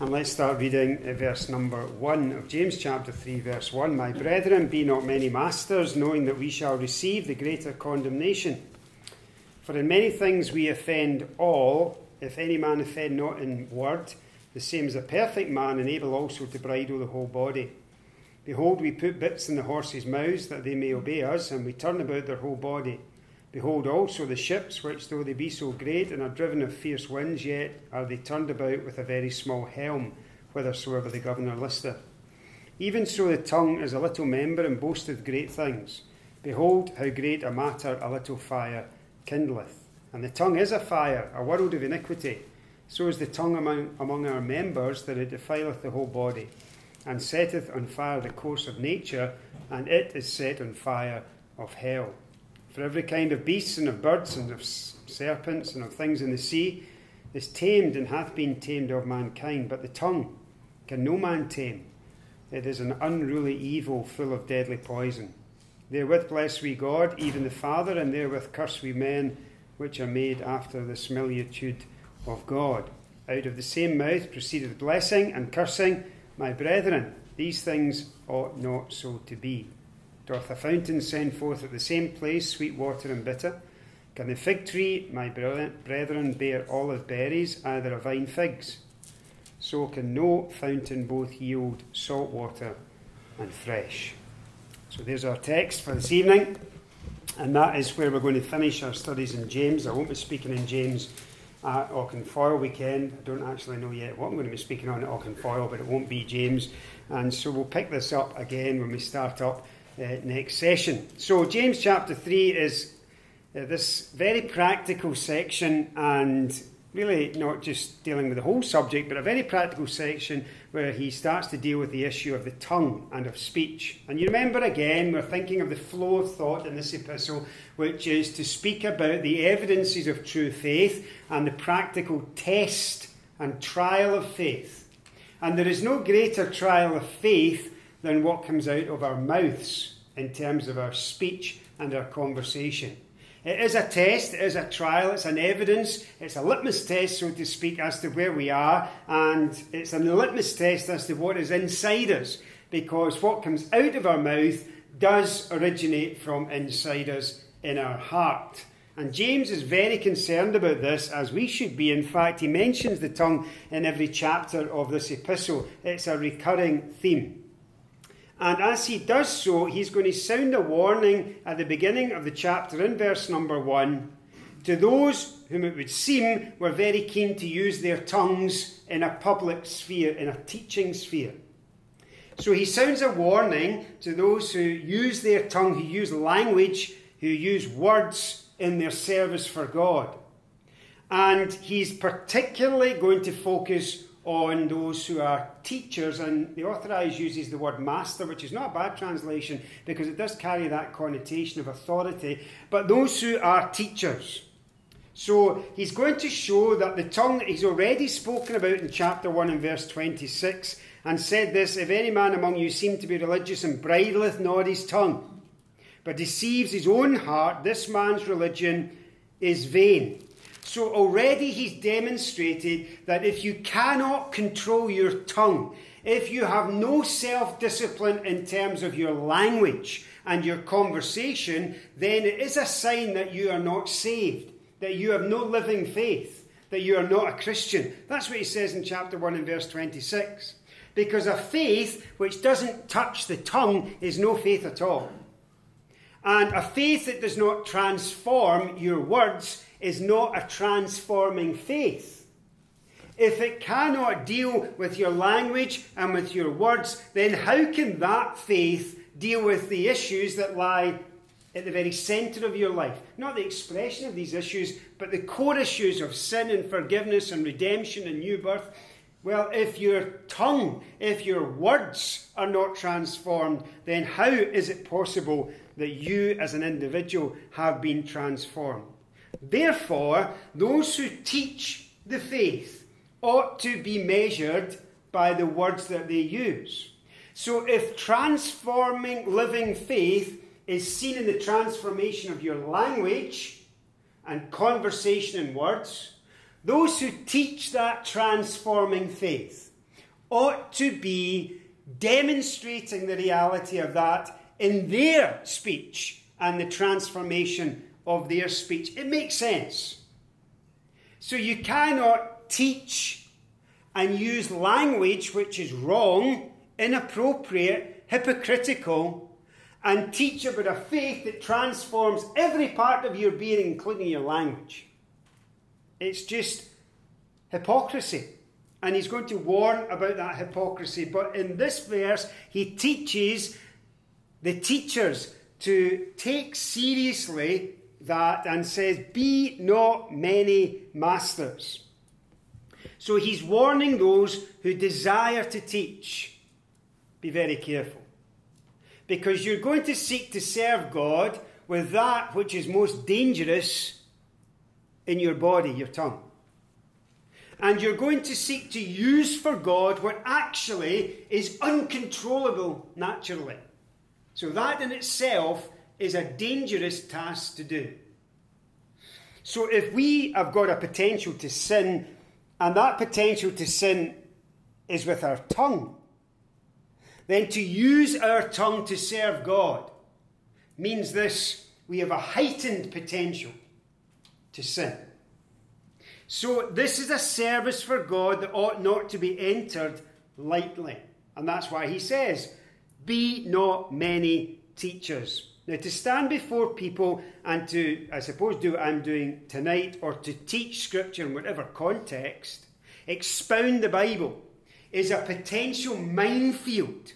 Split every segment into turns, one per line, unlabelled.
And let's start reading uh, verse number 1 of James chapter 3, verse 1. My brethren, be not many masters, knowing that we shall receive the greater condemnation. For in many things we offend all. If any man offend not in word, the same as a perfect man, and able also to bridle the whole body. Behold, we put bits in the horses' mouths that they may obey us, and we turn about their whole body. Behold also the ships, which though they be so great and are driven of fierce winds, yet are they turned about with a very small helm, whithersoever the governor listeth. Even so the tongue is a little member and boasteth great things. Behold how great a matter a little fire kindleth. And the tongue is a fire, a world of iniquity. So is the tongue among, among our members, that it defileth the whole body, and setteth on fire the course of nature, and it is set on fire of hell. For every kind of beasts and of birds and of serpents and of things in the sea is tamed and hath been tamed of mankind, but the tongue can no man tame. It is an unruly evil full of deadly poison. Therewith bless we God, even the Father, and therewith curse we men which are made after the similitude of God. Out of the same mouth proceedeth blessing and cursing. My brethren, these things ought not so to be. Doth a fountain send forth at the same place sweet water and bitter? Can the fig tree, my brethren, bear olive berries, either of vine figs? So can no fountain both yield salt water and fresh. So there's our text for this evening, and that is where we're going to finish our studies in James. I won't be speaking in James at Auchenfoyle weekend. I don't actually know yet what I'm going to be speaking on at Auchenfoyle, but it won't be James. And so we'll pick this up again when we start up uh, next session. So, James chapter 3 is uh, this very practical section and really not just dealing with the whole subject, but a very practical section where he starts to deal with the issue of the tongue and of speech. And you remember again, we're thinking of the flow of thought in this epistle, which is to speak about the evidences of true faith and the practical test and trial of faith. And there is no greater trial of faith than what comes out of our mouths in terms of our speech and our conversation. It is a test, it is a trial, it's an evidence, it's a litmus test, so to speak, as to where we are, and it's a litmus test as to what is inside us, because what comes out of our mouth does originate from inside us in our heart. And James is very concerned about this, as we should be. In fact, he mentions the tongue in every chapter of this epistle. It's a recurring theme. And as he does so, he's going to sound a warning at the beginning of the chapter in verse number one to those whom it would seem were very keen to use their tongues in a public sphere, in a teaching sphere. So he sounds a warning to those who use their tongue, who use language, who use words in their service for God. And he's particularly going to focus on those who are teachers, and the authorized uses the word master, which is not a bad translation because it does carry that connotation of authority, but those who are teachers. So he's going to show that the tongue that he's already spoken about in chapter 1 and verse 26 and said this If any man among you seem to be religious and bridleth not his tongue, but deceives his own heart, this man's religion is vain. So already he's demonstrated that if you cannot control your tongue, if you have no self discipline in terms of your language and your conversation, then it is a sign that you are not saved, that you have no living faith, that you are not a Christian. That's what he says in chapter 1 and verse 26. Because a faith which doesn't touch the tongue is no faith at all. And a faith that does not transform your words is not a transforming faith. If it cannot deal with your language and with your words, then how can that faith deal with the issues that lie at the very centre of your life? Not the expression of these issues, but the core issues of sin and forgiveness and redemption and new birth. Well, if your tongue, if your words are not transformed, then how is it possible that you as an individual have been transformed? Therefore, those who teach the faith ought to be measured by the words that they use. So, if transforming living faith is seen in the transformation of your language and conversation and words, those who teach that transforming faith, ought to be demonstrating the reality of that in their speech and the transformation of their speech. It makes sense. So you cannot teach and use language which is wrong, inappropriate, hypocritical, and teach about a faith that transforms every part of your being, including your language. It's just hypocrisy. And he's going to warn about that hypocrisy. But in this verse, he teaches the teachers to take seriously that and says, Be not many masters. So he's warning those who desire to teach. Be very careful. Because you're going to seek to serve God with that which is most dangerous in your body, your tongue and you're going to seek to use for God what actually is uncontrollable naturally. So, that in itself is a dangerous task to do. So, if we have got a potential to sin, and that potential to sin is with our tongue, then to use our tongue to serve God means this we have a heightened potential to sin. So, this is a service for God that ought not to be entered lightly. And that's why he says, Be not many teachers. Now, to stand before people and to, I suppose, do what I'm doing tonight, or to teach Scripture in whatever context, expound the Bible, is a potential minefield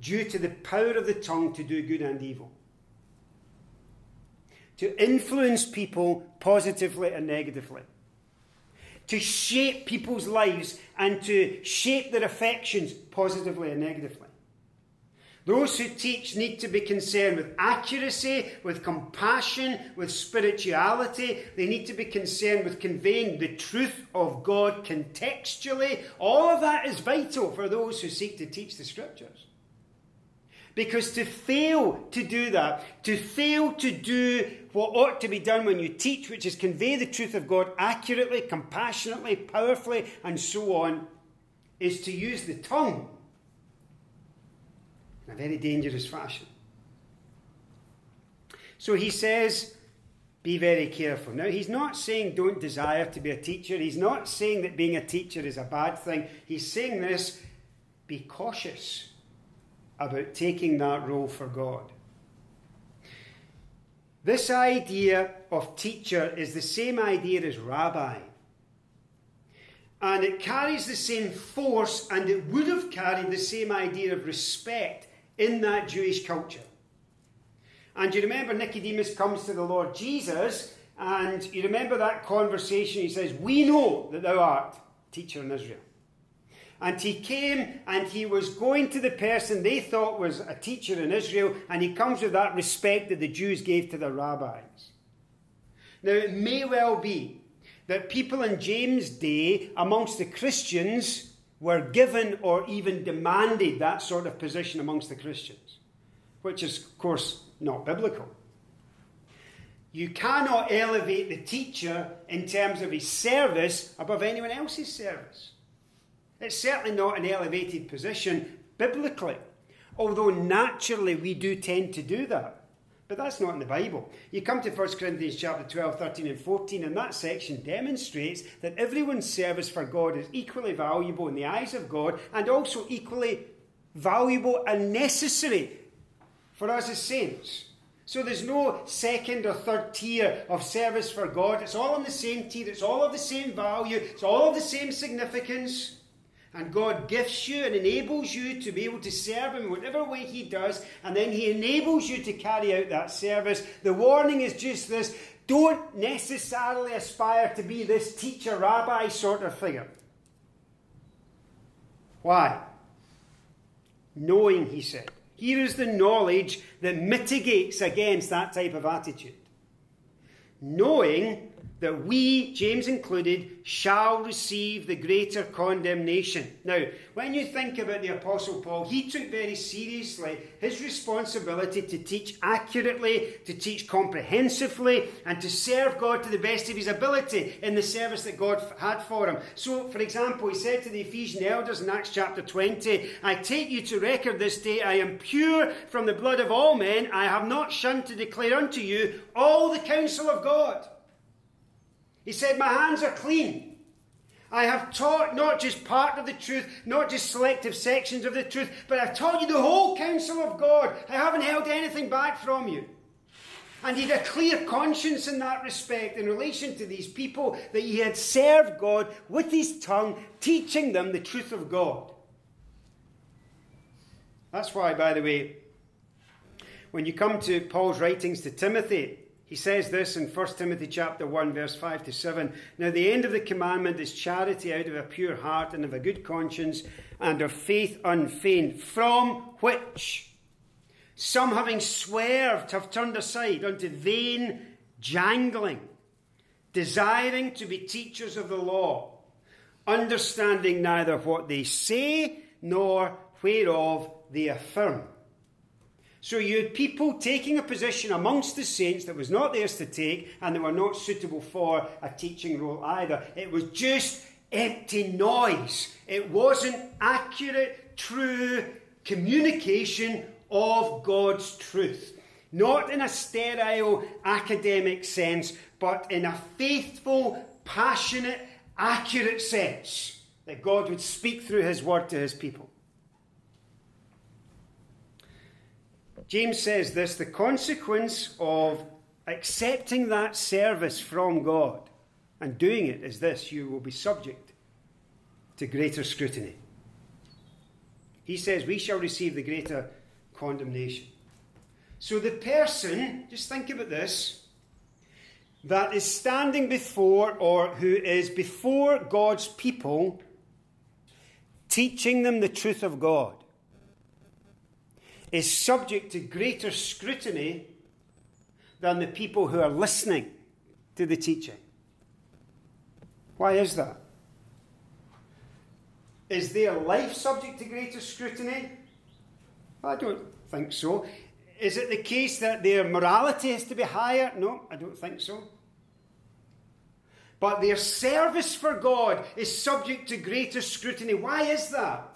due to the power of the tongue to do good and evil. To influence people positively and negatively to shape people's lives and to shape their affections positively and negatively. Those who teach need to be concerned with accuracy, with compassion, with spirituality. They need to be concerned with conveying the truth of God contextually. All of that is vital for those who seek to teach the scriptures. Because to fail to do that, to fail to do what ought to be done when you teach, which is convey the truth of God accurately, compassionately, powerfully, and so on, is to use the tongue in a very dangerous fashion. So he says, be very careful. Now, he's not saying don't desire to be a teacher. He's not saying that being a teacher is a bad thing. He's saying this be cautious about taking that role for God. This idea of teacher is the same idea as rabbi. And it carries the same force, and it would have carried the same idea of respect in that Jewish culture. And you remember Nicodemus comes to the Lord Jesus, and you remember that conversation. He says, We know that thou art teacher in Israel. And he came and he was going to the person they thought was a teacher in Israel, and he comes with that respect that the Jews gave to the rabbis. Now, it may well be that people in James' day, amongst the Christians, were given or even demanded that sort of position amongst the Christians, which is, of course, not biblical. You cannot elevate the teacher in terms of his service above anyone else's service. It's certainly not an elevated position biblically, although naturally we do tend to do that. But that's not in the Bible. You come to 1 Corinthians chapter 12, 13, and 14, and that section demonstrates that everyone's service for God is equally valuable in the eyes of God and also equally valuable and necessary for us as saints. So there's no second or third tier of service for God. It's all on the same tier, it's all of the same value, it's all of the same significance. And God gifts you and enables you to be able to serve Him whatever way He does, and then He enables you to carry out that service. The warning is just this don't necessarily aspire to be this teacher rabbi sort of figure. Why? Knowing, he said. Here is the knowledge that mitigates against that type of attitude. Knowing that we, James included, shall receive the greater condemnation. Now, when you think about the Apostle Paul, he took very seriously his responsibility to teach accurately, to teach comprehensively, and to serve God to the best of his ability in the service that God had for him. So, for example, he said to the Ephesian elders in Acts chapter 20, I take you to record this day, I am pure from the blood of all men, I have not shunned to declare unto you all the counsel of God. He said, My hands are clean. I have taught not just part of the truth, not just selective sections of the truth, but I've taught you the whole counsel of God. I haven't held anything back from you. And he had a clear conscience in that respect in relation to these people that he had served God with his tongue, teaching them the truth of God. That's why, by the way, when you come to Paul's writings to Timothy, he says this in 1 Timothy chapter 1 verse 5 to 7. Now the end of the commandment is charity out of a pure heart and of a good conscience and of faith unfeigned, from which some having swerved have turned aside unto vain jangling, desiring to be teachers of the law, understanding neither what they say nor whereof they affirm. So you had people taking a position amongst the saints that was not theirs to take and they were not suitable for a teaching role either. It was just empty noise. It wasn't accurate, true communication of God's truth. Not in a sterile academic sense, but in a faithful, passionate, accurate sense that God would speak through His word to His people. James says this the consequence of accepting that service from God and doing it is this you will be subject to greater scrutiny. He says we shall receive the greater condemnation. So the person, just think about this, that is standing before or who is before God's people, teaching them the truth of God, is subject to greater scrutiny than the people who are listening to the teaching. Why is that? Is their life subject to greater scrutiny? I don't think so. Is it the case that their morality has to be higher? No, I don't think so. But their service for God is subject to greater scrutiny. Why is that?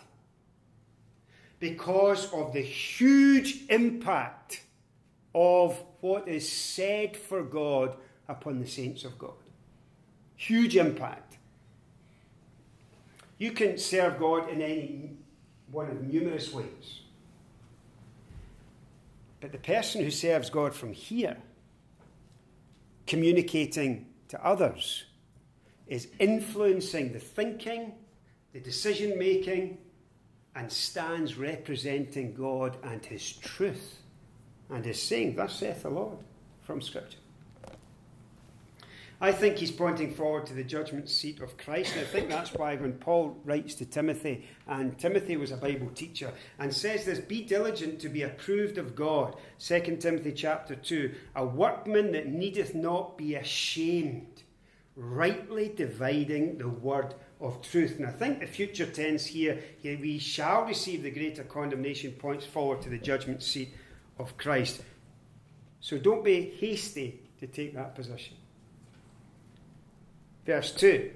Because of the huge impact of what is said for God upon the saints of God. Huge impact. You can serve God in any one of numerous ways. But the person who serves God from here, communicating to others, is influencing the thinking, the decision making, and stands representing God and His truth and is saying, Thus saith the Lord from Scripture. I think he's pointing forward to the judgment seat of Christ. And I think that's why when Paul writes to Timothy, and Timothy was a Bible teacher, and says this, be diligent to be approved of God. 2 Timothy chapter 2, a workman that needeth not be ashamed, rightly dividing the word of truth. And I think the future tense here, here, we shall receive the greater condemnation, points forward to the judgment seat of Christ. So don't be hasty to take that position. Verse 2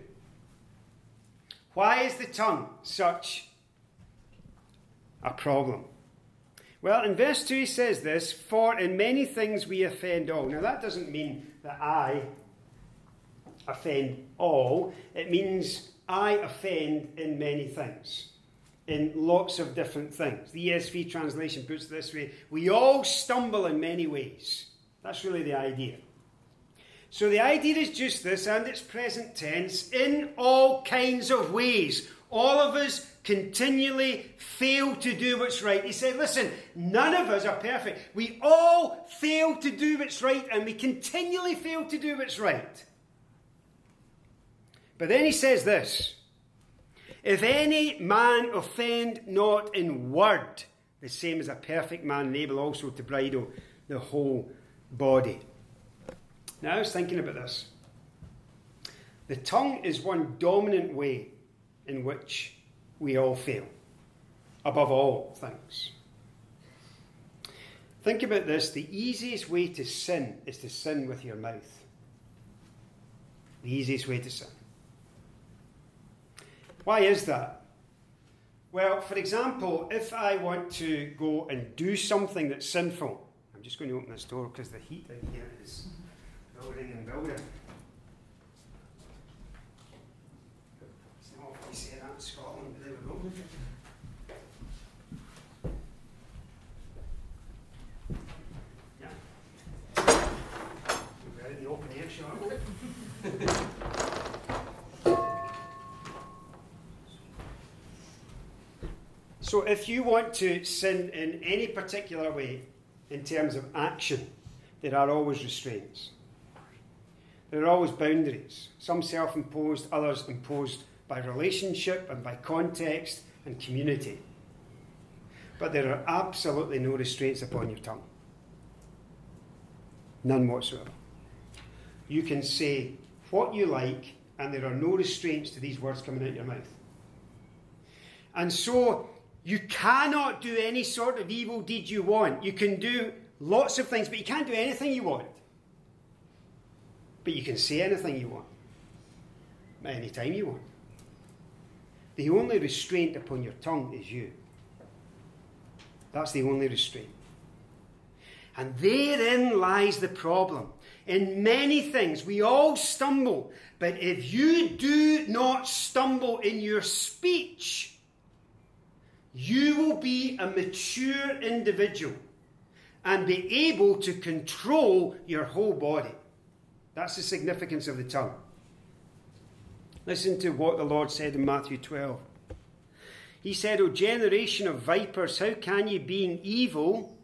Why is the tongue such a problem? Well, in verse 2 he says this For in many things we offend all. Now, that doesn't mean that I offend all, it means I offend in many things, in lots of different things. The ESV translation puts it this way we all stumble in many ways. That's really the idea. So the idea is just this, and it's present tense, in all kinds of ways. All of us continually fail to do what's right. He said, listen, none of us are perfect. We all fail to do what's right, and we continually fail to do what's right. But then he says this If any man offend not in word, the same as a perfect man, able also to bridle the whole body. Now, I was thinking about this. The tongue is one dominant way in which we all fail, above all things. Think about this the easiest way to sin is to sin with your mouth. The easiest way to sin. Why is that? Well, for example, if I want to go and do something that's sinful, I'm just going to open this door because the heat in here is building and building. It's not you say that in Scotland, but there we. Yeah. We're in the open air, shall So, if you want to sin in any particular way in terms of action, there are always restraints. There are always boundaries, some self imposed, others imposed by relationship and by context and community. But there are absolutely no restraints upon your tongue. None whatsoever. You can say what you like, and there are no restraints to these words coming out your mouth. And so, you cannot do any sort of evil deed you want. You can do lots of things, but you can't do anything you want. But you can say anything you want at any time you want. The only restraint upon your tongue is you. That's the only restraint. And therein lies the problem. In many things, we all stumble. But if you do not stumble in your speech, you will be a mature individual and be able to control your whole body. That's the significance of the tongue. Listen to what the Lord said in Matthew 12. He said, O generation of vipers, how can ye, being evil,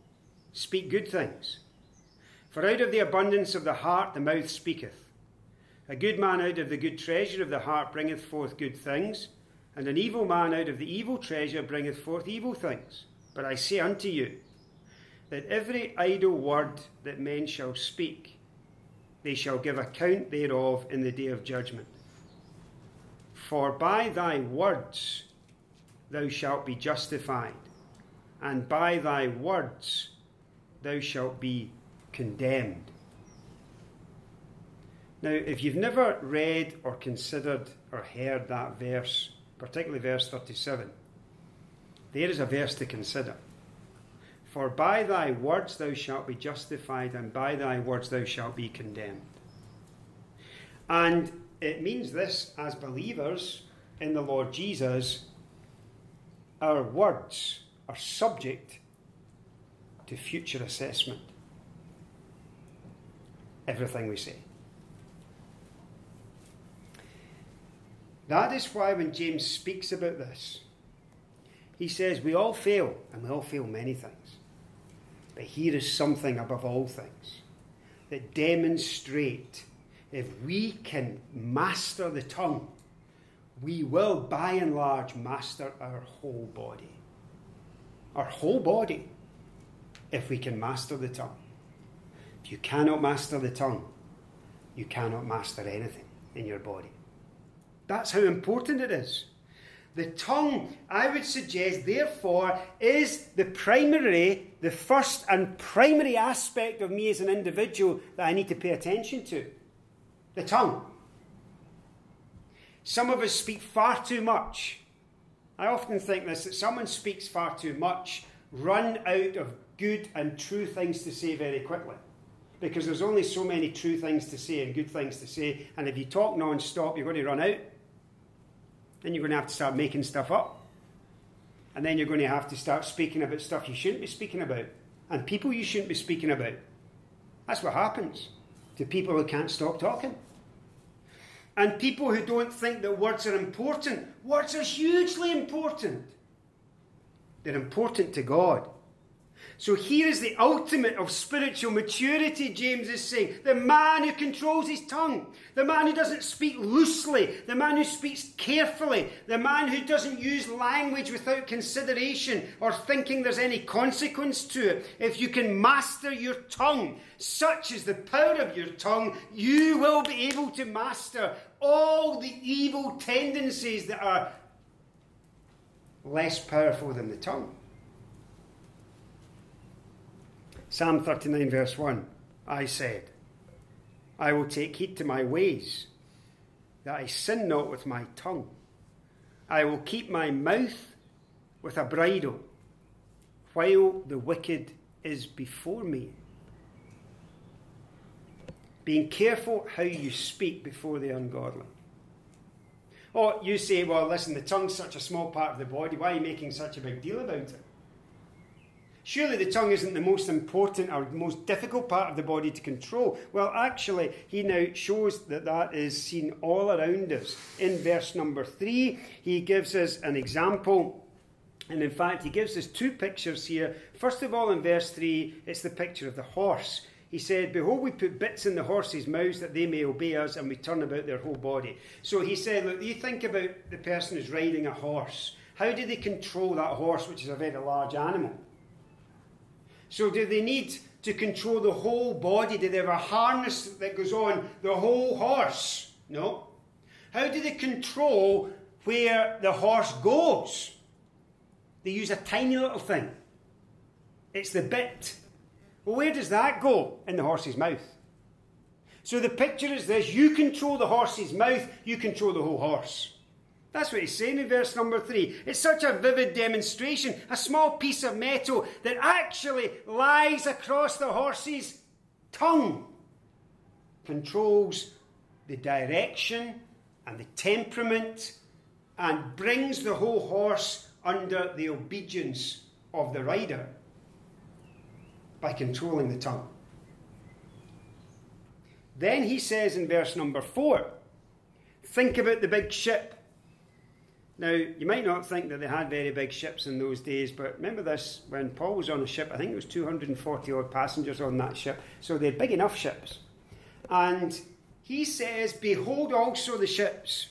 speak good things? For out of the abundance of the heart the mouth speaketh. A good man out of the good treasure of the heart bringeth forth good things, and an evil man out of the evil treasure bringeth forth evil things. But I say unto you, that every idle word that men shall speak, they shall give account thereof in the day of judgment. For by thy words thou shalt be justified, and by thy words thou shalt be condemned. Now, if you've never read or considered or heard that verse, particularly verse 37, there is a verse to consider. For by thy words thou shalt be justified, and by thy words thou shalt be condemned. And it means this as believers in the Lord Jesus, our words are subject to future assessment. Everything we say. That is why when James speaks about this, he says we all fail, and we all fail many things. But here is something above all things that demonstrate if we can master the tongue, we will by and large master our whole body. Our whole body, if we can master the tongue. If you cannot master the tongue, you cannot master anything in your body. That's how important it is. The tongue, I would suggest, therefore, is the primary, the first and primary aspect of me as an individual that I need to pay attention to the tongue. Some of us speak far too much. I often think this that someone speaks far too much, run out of good and true things to say very quickly. Because there's only so many true things to say and good things to say, and if you talk non stop, you're going to run out. Then you're going to have to start making stuff up. And then you're going to have to start speaking about stuff you shouldn't be speaking about, and people you shouldn't be speaking about. That's what happens to people who can't stop talking. And people who don't think that words are important, words are hugely important. They're important to God. So here is the ultimate of spiritual maturity, James is saying. The man who controls his tongue, the man who doesn't speak loosely, the man who speaks carefully, the man who doesn't use language without consideration or thinking there's any consequence to it. If you can master your tongue, such is the power of your tongue, you will be able to master all the evil tendencies that are less powerful than the tongue. Psalm 39, verse 1 I said, I will take heed to my ways, that I sin not with my tongue. I will keep my mouth with a bridle, while the wicked is before me. Being careful how you speak before the ungodly. Oh, you say, well, listen, the tongue's such a small part of the body. Why are you making such a big deal about it? Surely the tongue isn't the most important or most difficult part of the body to control. Well, actually, he now shows that that is seen all around us. In verse number three, he gives us an example. And in fact, he gives us two pictures here. First of all, in verse 3, it's the picture of the horse. He said, Behold, we put bits in the horses' mouths that they may obey us, and we turn about their whole body. So he said, Look, you think about the person who's riding a horse. How do they control that horse, which is a very large animal? So, do they need to control the whole body? Do they have a harness that goes on the whole horse? No. How do they control where the horse goes? They use a tiny little thing. It's the bit. Well, where does that go? In the horse's mouth. So the picture is this you control the horse's mouth, you control the whole horse. That's what he's saying in verse number three. It's such a vivid demonstration. A small piece of metal that actually lies across the horse's tongue controls the direction and the temperament and brings the whole horse under the obedience of the rider by controlling the tongue. Then he says in verse number four think about the big ship now, you might not think that they had very big ships in those days, but remember this when Paul was on a ship, I think it was 240 odd passengers on that ship, so they're big enough ships. And he says, Behold also the ships,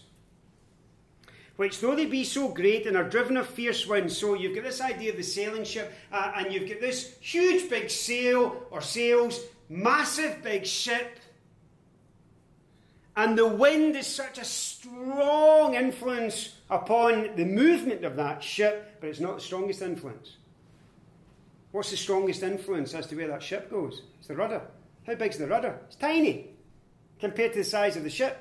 which though they be so great and are driven of fierce winds, so you've got this idea of the sailing ship, uh, and you've got this huge big sail or sails, massive big ship and the wind is such a strong influence upon the movement of that ship, but it's not the strongest influence. What's the strongest influence as to where that ship goes? It's the rudder. How big's the rudder? It's tiny compared to the size of the ship.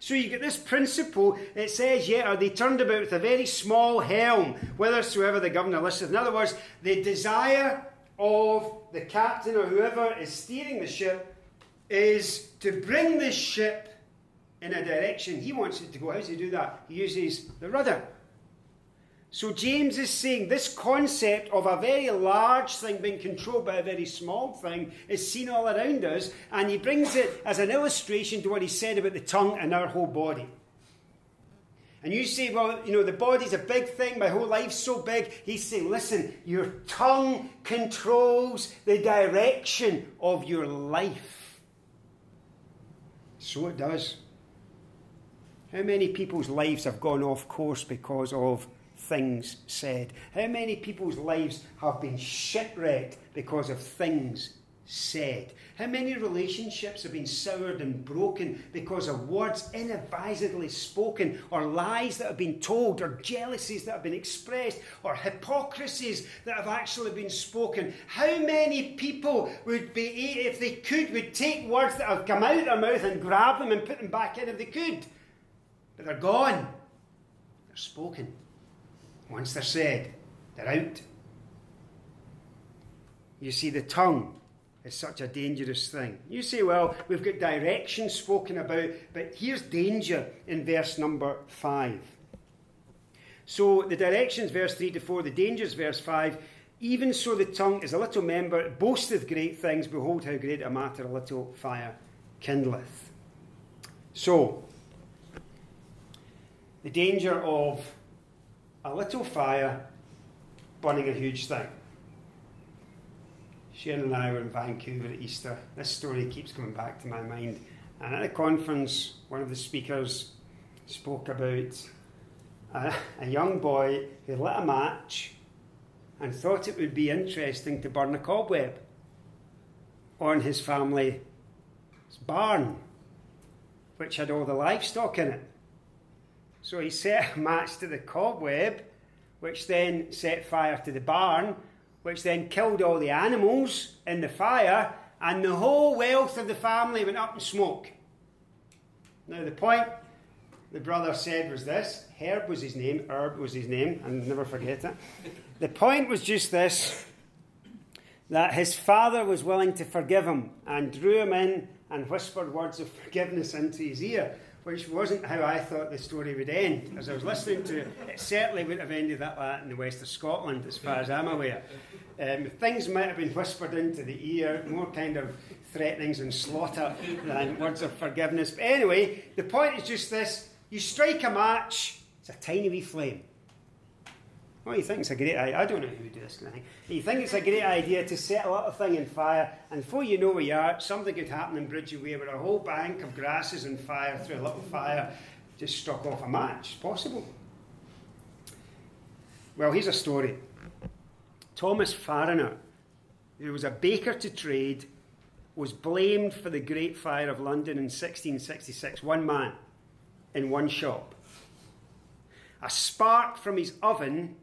So you get this principle, it says, yeah, are they turned about with a very small helm, whithersoever the governor listeth. In other words, the desire of the captain or whoever is steering the ship is to bring this ship in a direction he wants it to go. How does he do that? He uses the rudder. So James is saying this concept of a very large thing being controlled by a very small thing is seen all around us, and he brings it as an illustration to what he said about the tongue and our whole body. And you say, well, you know, the body's a big thing, my whole life's so big. He's saying, listen, your tongue controls the direction of your life. So it does. How many people's lives have gone off course because of things said? How many people's lives have been shipwrecked because of things said? How many relationships have been soured and broken because of words inadvisedly spoken, or lies that have been told, or jealousies that have been expressed, or hypocrisies that have actually been spoken? How many people would be, if they could, would take words that have come out of their mouth and grab them and put them back in if they could? But they're gone. They're spoken. Once they're said, they're out. You see, the tongue is such a dangerous thing. You say, well, we've got direction spoken about, but here's danger in verse number 5. So the directions, verse 3 to 4, the dangers, verse 5. Even so, the tongue is a little member, it boasteth great things. Behold, how great a matter a little fire kindleth. So, the danger of a little fire burning a huge thing. Sharon and I were in Vancouver at Easter. This story keeps coming back to my mind. And at a conference, one of the speakers spoke about a, a young boy who lit a match and thought it would be interesting to burn a cobweb on his family's barn. which had all the livestock in it. So he set a match to the cobweb, which then set fire to the barn, which then killed all the animals in the fire, and the whole wealth of the family went up in smoke. Now, the point the brother said was this Herb was his name, Herb was his name, and never forget it. The point was just this that his father was willing to forgive him and drew him in and whispered words of forgiveness into his ear, which wasn't how I thought the story would end. As I was listening to it, it certainly would have ended that in the west of Scotland, as far as I'm aware. Um, things might have been whispered into the ear, more kind of threatenings and slaughter than words of forgiveness. But anyway, the point is just this you strike a match, it's a tiny wee flame. What you think it's a great idea? I don't know who would do this kind of thing. You think it's a great idea to set a little thing in fire, and before you know where you are, something could happen in Bridge of Weir where a whole bank of grass is on fire through a little fire just struck off a match. It's possible. Well, here's a story. Thomas Farriner, who was a baker to trade, was blamed for the Great Fire of London in 1666. One man in one shop. A spark from his oven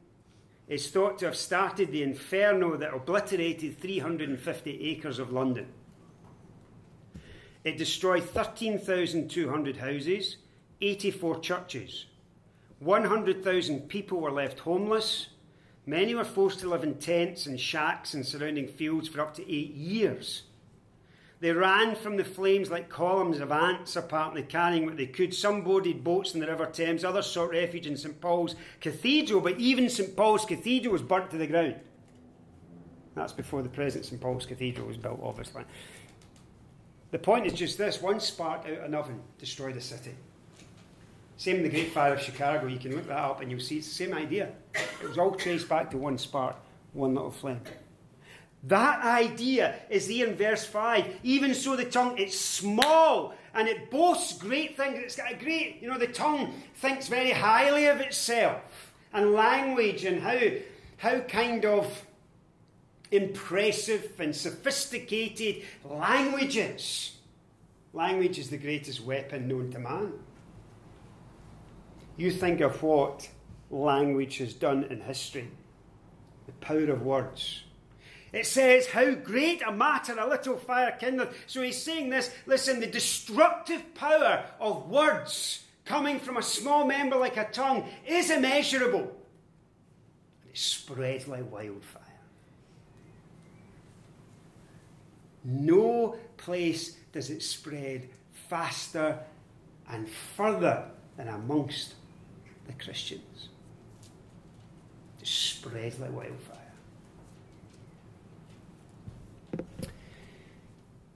is thought to have started the inferno that obliterated 350 acres of London. It destroyed 13,200 houses, 84 churches. 100,000 people were left homeless. Many were forced to live in tents and shacks in surrounding fields for up to eight years. They ran from the flames like columns of ants, apparently carrying what they could. Some boarded boats in the River Thames, others sought refuge in St Paul's Cathedral, but even St Paul's Cathedral was burnt to the ground. That's before the present St Paul's Cathedral was built, obviously. The point is just this one spark out of an oven destroyed a city. Same in the Great Fire of Chicago. You can look that up and you'll see it's the same idea. It was all traced back to one spark, one little flame. That idea is there in verse 5. Even so, the tongue, it's small and it boasts great things. It's got a great, you know, the tongue thinks very highly of itself and language and how, how kind of impressive and sophisticated language is. Language is the greatest weapon known to man. You think of what language has done in history, the power of words it says, How great a matter a little fire kindled. So he's saying this listen, the destructive power of words coming from a small member like a tongue is immeasurable. And it spreads like wildfire. No place does it spread faster and further than amongst the Christians. It spreads like wildfire.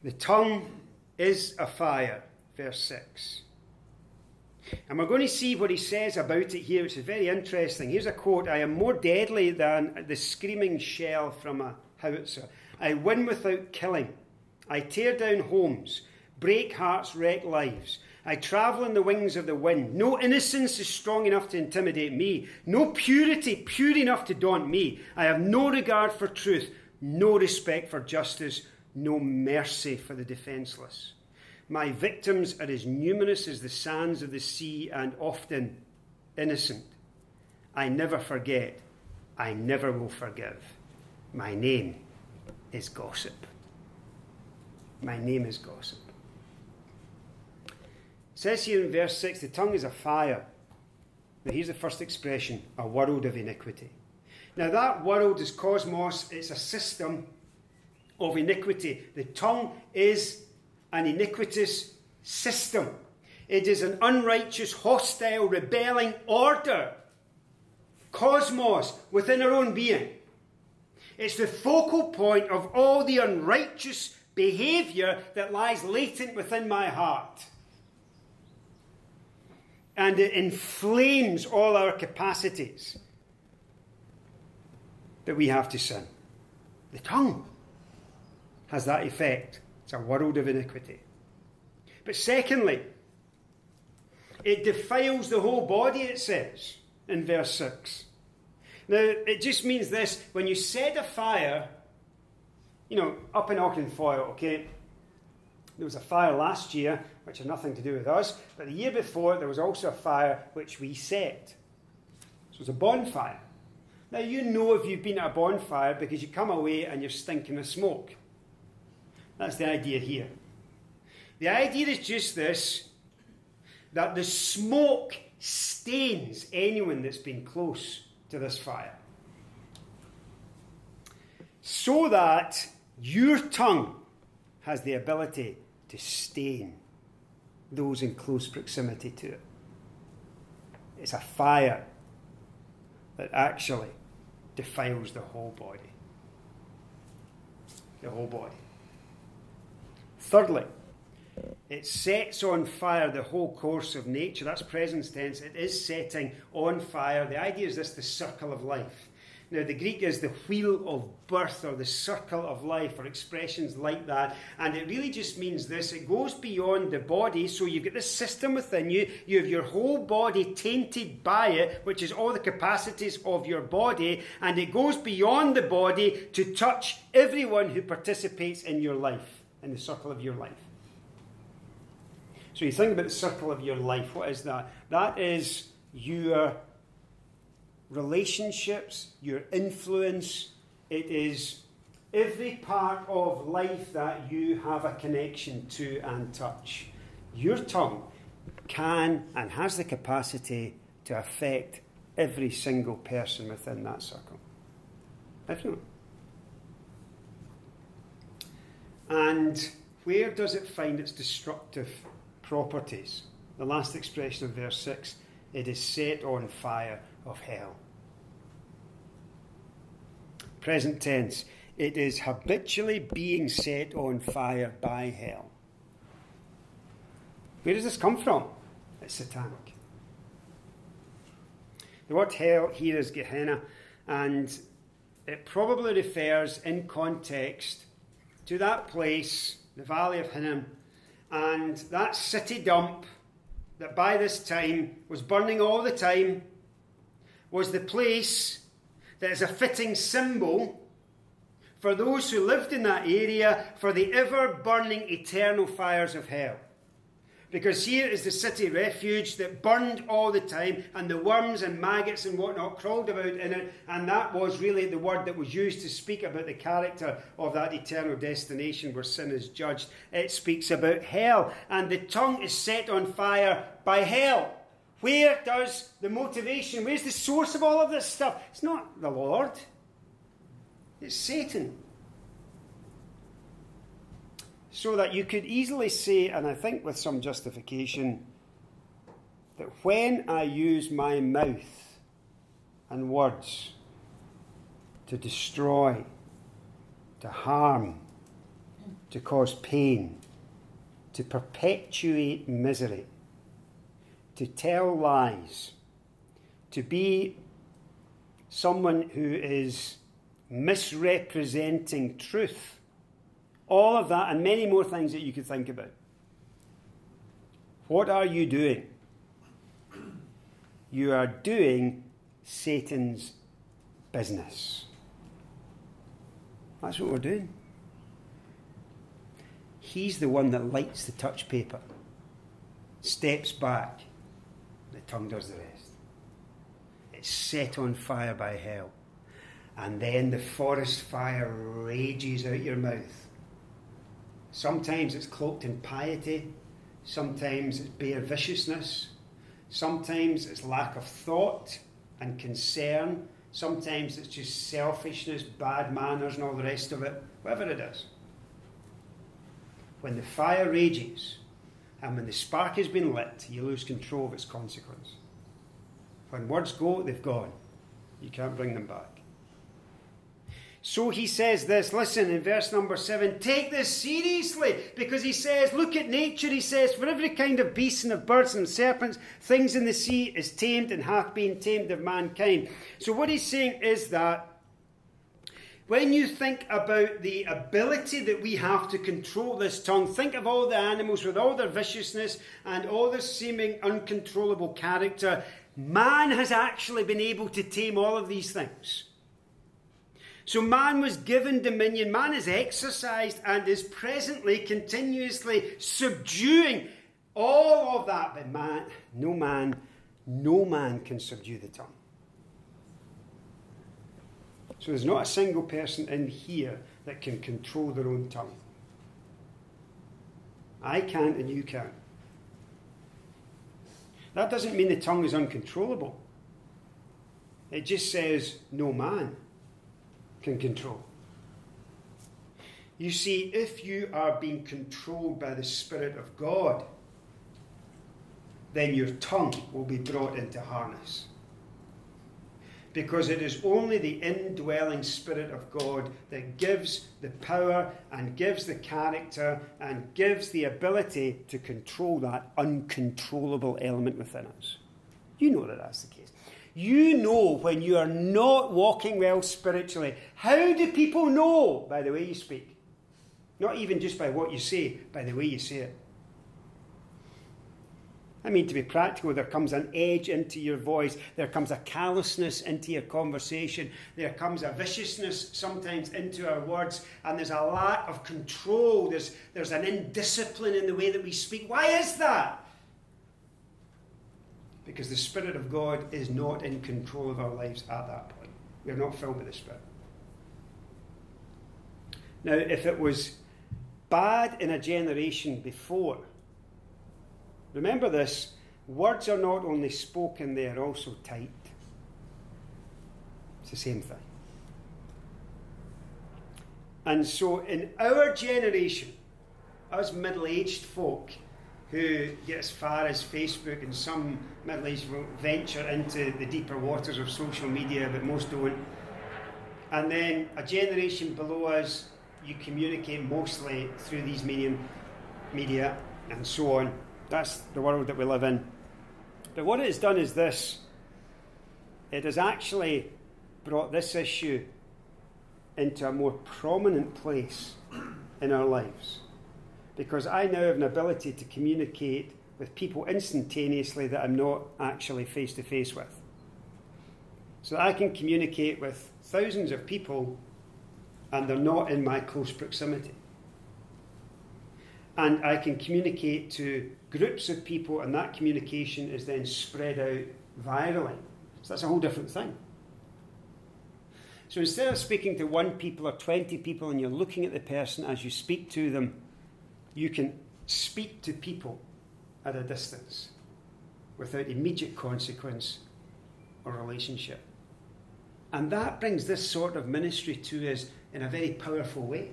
The tongue is a fire, verse 6. And we're going to see what he says about it here, which is very interesting. Here's a quote I am more deadly than the screaming shell from a howitzer. I win without killing. I tear down homes, break hearts, wreck lives. I travel in the wings of the wind. No innocence is strong enough to intimidate me. No purity pure enough to daunt me. I have no regard for truth, no respect for justice, no mercy for the defenceless. My victims are as numerous as the sands of the sea and often innocent. I never forget. I never will forgive. My name is gossip. My name is gossip. It says here in verse 6 the tongue is a fire. Now, here's the first expression a world of iniquity. Now, that world is cosmos, it's a system of iniquity. The tongue is an iniquitous system. It is an unrighteous, hostile, rebelling order, cosmos within our own being. It's the focal point of all the unrighteous behavior that lies latent within my heart. And it inflames all our capacities that we have to sin. The tongue has that effect. It's a world of iniquity. But secondly, it defiles the whole body, it says in verse 6. Now, it just means this when you set a fire, you know, up in Auchenfoyle, okay, there was a fire last year which had nothing to do with us. But the year before, there was also a fire which we set. So it was a bonfire. Now, you know if you've been at a bonfire because you come away and you're stinking of smoke. That's the idea here. The idea is just this that the smoke stains anyone that's been close to this fire. So that your tongue has the ability to stain those in close proximity to it. It's a fire that actually defiles the whole body. The whole body. Thirdly, it sets on fire the whole course of nature. That's present tense. It is setting on fire. The idea is this the circle of life. Now, the Greek is the wheel of birth or the circle of life or expressions like that. And it really just means this it goes beyond the body. So you've got this system within you. You have your whole body tainted by it, which is all the capacities of your body. And it goes beyond the body to touch everyone who participates in your life, in the circle of your life. So you think about the circle of your life. What is that? That is your relationships, your influence. It is every part of life that you have a connection to and touch. Your tongue can and has the capacity to affect every single person within that circle. Everyone. And where does it find its destructive properties? The last expression of verse 6 it is set on fire of hell. Present tense, it is habitually being set on fire by hell. Where does this come from? It's satanic. The word hell here is Gehenna, and it probably refers in context to that place, the Valley of Hinnom, and that city dump that by this time was burning all the time was the place that is a fitting symbol for those who lived in that area for the ever burning eternal fires of hell. Because here is the city refuge that burned all the time, and the worms and maggots and whatnot crawled about in it, and that was really the word that was used to speak about the character of that eternal destination where sin is judged. It speaks about hell, and the tongue is set on fire by hell. Where does the motivation, where's the source of all of this stuff? It's not the Lord, it's Satan so that you could easily say, and I think with some justification, that when I use my mouth and words to destroy, to harm, to cause pain, to perpetuate misery, to tell lies, to be someone who is misrepresenting truth all of that and many more things that you could think about. What are you doing? You are doing Satan's business. That's what we're doing. He's the one that lights the touch paper, steps back, the tongue does the rest. It's set on fire by hell. And then the forest fire rages out your mouth Sometimes it's cloaked in piety, sometimes it's bare viciousness, sometimes it's lack of thought and concern, sometimes it's just selfishness, bad manners, and all the rest of it, whatever it is. When the fire rages and when the spark has been lit, you lose control of its consequence. When words go, they've gone. You can't bring them back. So he says this, listen, in verse number 7, take this seriously because he says, look at nature. He says, for every kind of beast and of birds and serpents, things in the sea is tamed and hath been tamed of mankind. So what he's saying is that when you think about the ability that we have to control this tongue, think of all the animals with all their viciousness and all their seeming uncontrollable character. Man has actually been able to tame all of these things. So man was given dominion, man is exercised and is presently continuously subduing All of that, but man, no man, no man can subdue the tongue. So there's not a single person in here that can control their own tongue. I can't and you can't. That doesn't mean the tongue is uncontrollable. It just says no man can control. You see, if you are being controlled by the Spirit of God, then your tongue will be brought into harness. Because it is only the indwelling Spirit of God that gives the power and gives the character and gives the ability to control that uncontrollable element within us. You know that that's the case. You know when you are not walking well spiritually. How do people know? By the way you speak. Not even just by what you say, by the way you say it. I mean, to be practical, there comes an edge into your voice. There comes a callousness into your conversation. There comes a viciousness sometimes into our words. And there's a lack of control. There's, there's an indiscipline in the way that we speak. Why is that? because the Spirit of God is not in control of our lives at that point. We are not filled with the Spirit. Now, if it was bad in a generation before, remember this words are not only spoken, they are also typed. It's the same thing. And so, in our generation, us middle aged folk, who get as far as Facebook and some middle aged venture into the deeper waters of social media, but most don't. And then a generation below us, you communicate mostly through these medium media and so on. That's the world that we live in. But what it has done is this it has actually brought this issue into a more prominent place in our lives because I now have an ability to communicate with people instantaneously that I'm not actually face to face with. So I can communicate with thousands of people and they're not in my close proximity. And I can communicate to groups of people, and that communication is then spread out virally. So that's a whole different thing. So instead of speaking to one people or 20 people and you're looking at the person as you speak to them, you can speak to people at a distance without immediate consequence or relationship. And that brings this sort of ministry to us in a very powerful way.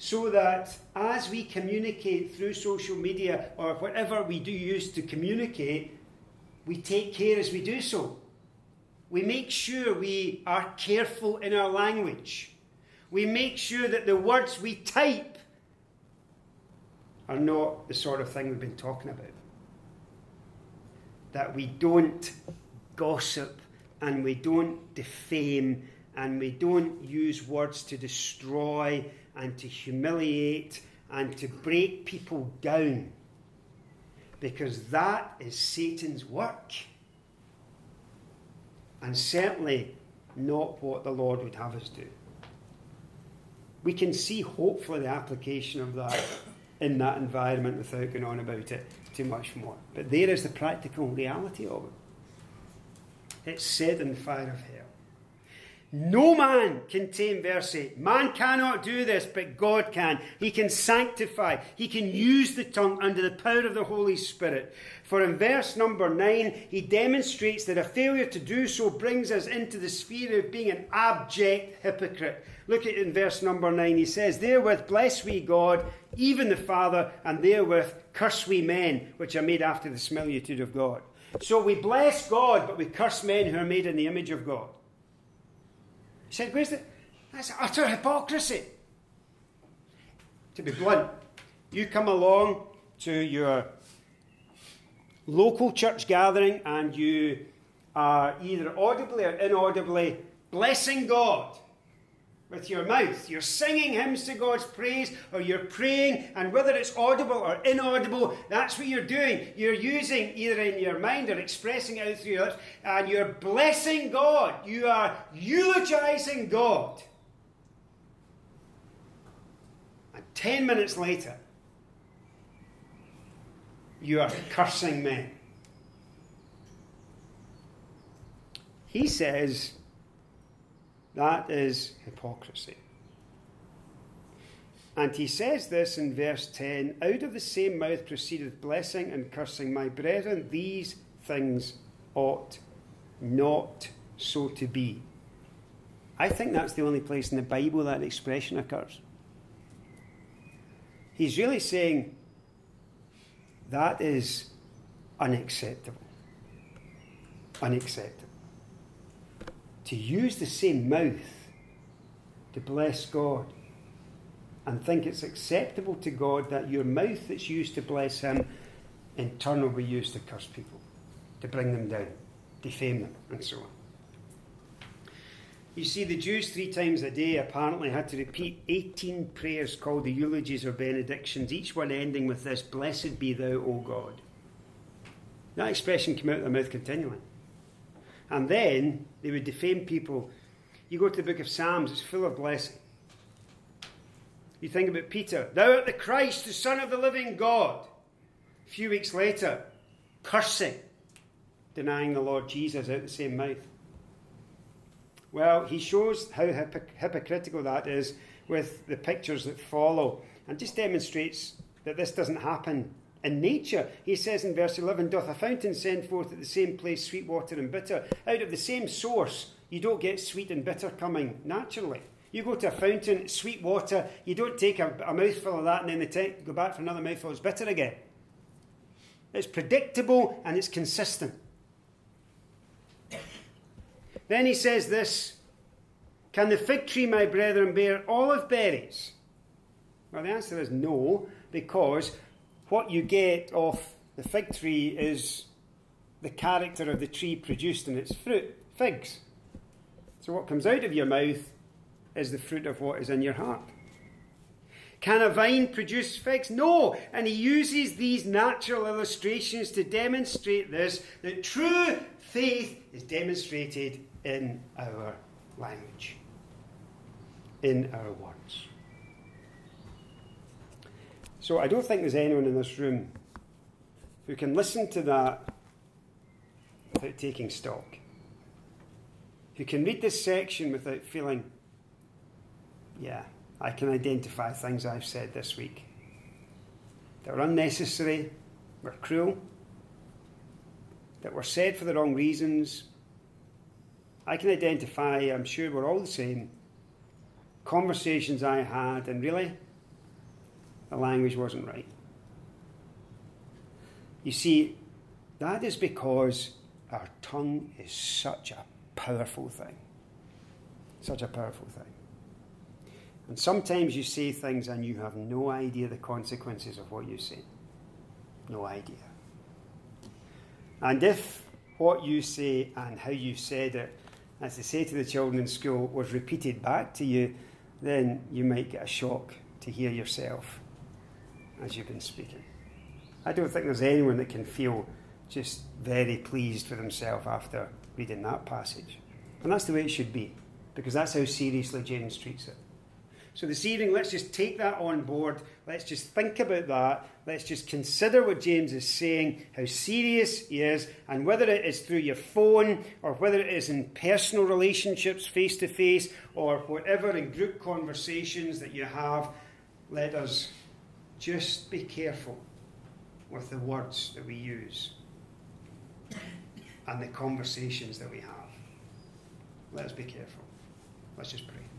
So that as we communicate through social media or whatever we do use to communicate, we take care as we do so. We make sure we are careful in our language. We make sure that the words we type are not the sort of thing we've been talking about. That we don't gossip and we don't defame and we don't use words to destroy and to humiliate and to break people down. Because that is Satan's work. And certainly not what the Lord would have us do. We can see, hopefully, the application of that in that environment without going on about it too much more. But there is the practical reality of it. It's set in fire of hell. No man can tame, verse 8. Man cannot do this, but God can. He can sanctify. He can use the tongue under the power of the Holy Spirit. For in verse number 9, he demonstrates that a failure to do so brings us into the sphere of being an abject hypocrite. Look at in verse number 9. He says, Therewith bless we God, even the Father, and therewith curse we men, which are made after the similitude of God. So we bless God, but we curse men who are made in the image of God. He said, Where's the. That's utter hypocrisy. To be blunt, you come along to your local church gathering and you are either audibly or inaudibly blessing God with your mouth. You're singing hymns to God's praise, or you're praying, and whether it's audible or inaudible, that's what you're doing. You're using either in your mind or expressing it out through your lips, and you're blessing God. You are eulogizing God. And ten minutes later, You are cursing men. He says that is hypocrisy. And he says this in verse 10 Out of the same mouth proceedeth blessing and cursing. My brethren, these things ought not so to be. I think that's the only place in the Bible that expression occurs. He's really saying that is unacceptable. Unacceptable. To use the same mouth to bless God and think it's acceptable to God that your mouth that's used to bless Him in turn will be used to curse people, to bring them down, defame them, and so on. You see, the Jews three times a day apparently had to repeat 18 prayers called the eulogies or benedictions, each one ending with this Blessed be thou, O God. That expression came out of their mouth continually. And then they would defame people. You go to the book of Psalms, it's full of blessing. You think about Peter, Thou art the Christ, the Son of the living God. A few weeks later, cursing, denying the Lord Jesus out the same mouth. Well, he shows how hypocritical that is with the pictures that follow and just demonstrates that this doesn't happen in nature. He says in verse 11, Doth a fountain send forth at the same place sweet water and bitter? Out of the same source, you don't get sweet and bitter coming naturally. You go to a fountain, sweet water, you don't take a, a mouthful of that and then the te- go back for another mouthful, it's bitter again. It's predictable and it's consistent. Then he says this Can the fig tree, my brethren, bear olive berries? Well, the answer is no, because what you get off the fig tree is the character of the tree produced in its fruit figs. So, what comes out of your mouth is the fruit of what is in your heart. Can a vine produce figs? No. And he uses these natural illustrations to demonstrate this that true faith is demonstrated in our language, in our words. So I don't think there's anyone in this room who can listen to that without taking stock, who can read this section without feeling, yeah, I can identify things I've said this week that were unnecessary, were cruel, that were said for the wrong reasons, I can identify, I'm sure we're all the same, conversations I had, and really, the language wasn't right. You see, that is because our tongue is such a powerful thing. Such a powerful thing. And sometimes you say things and you have no idea the consequences of what you say. No idea. And if what you say and how you said it as they say to the children in school, was repeated back to you, then you might get a shock to hear yourself as you've been speaking. I don't think there's anyone that can feel just very pleased with himself after reading that passage. And that's the way it should be, because that's how seriously James treats it. So this evening, let's just take that on board. Let's just think about that. Let's just consider what James is saying, how serious he is, and whether it is through your phone or whether it is in personal relationships, face to face, or whatever in group conversations that you have. Let us just be careful with the words that we use and the conversations that we have. Let us be careful. Let's just pray.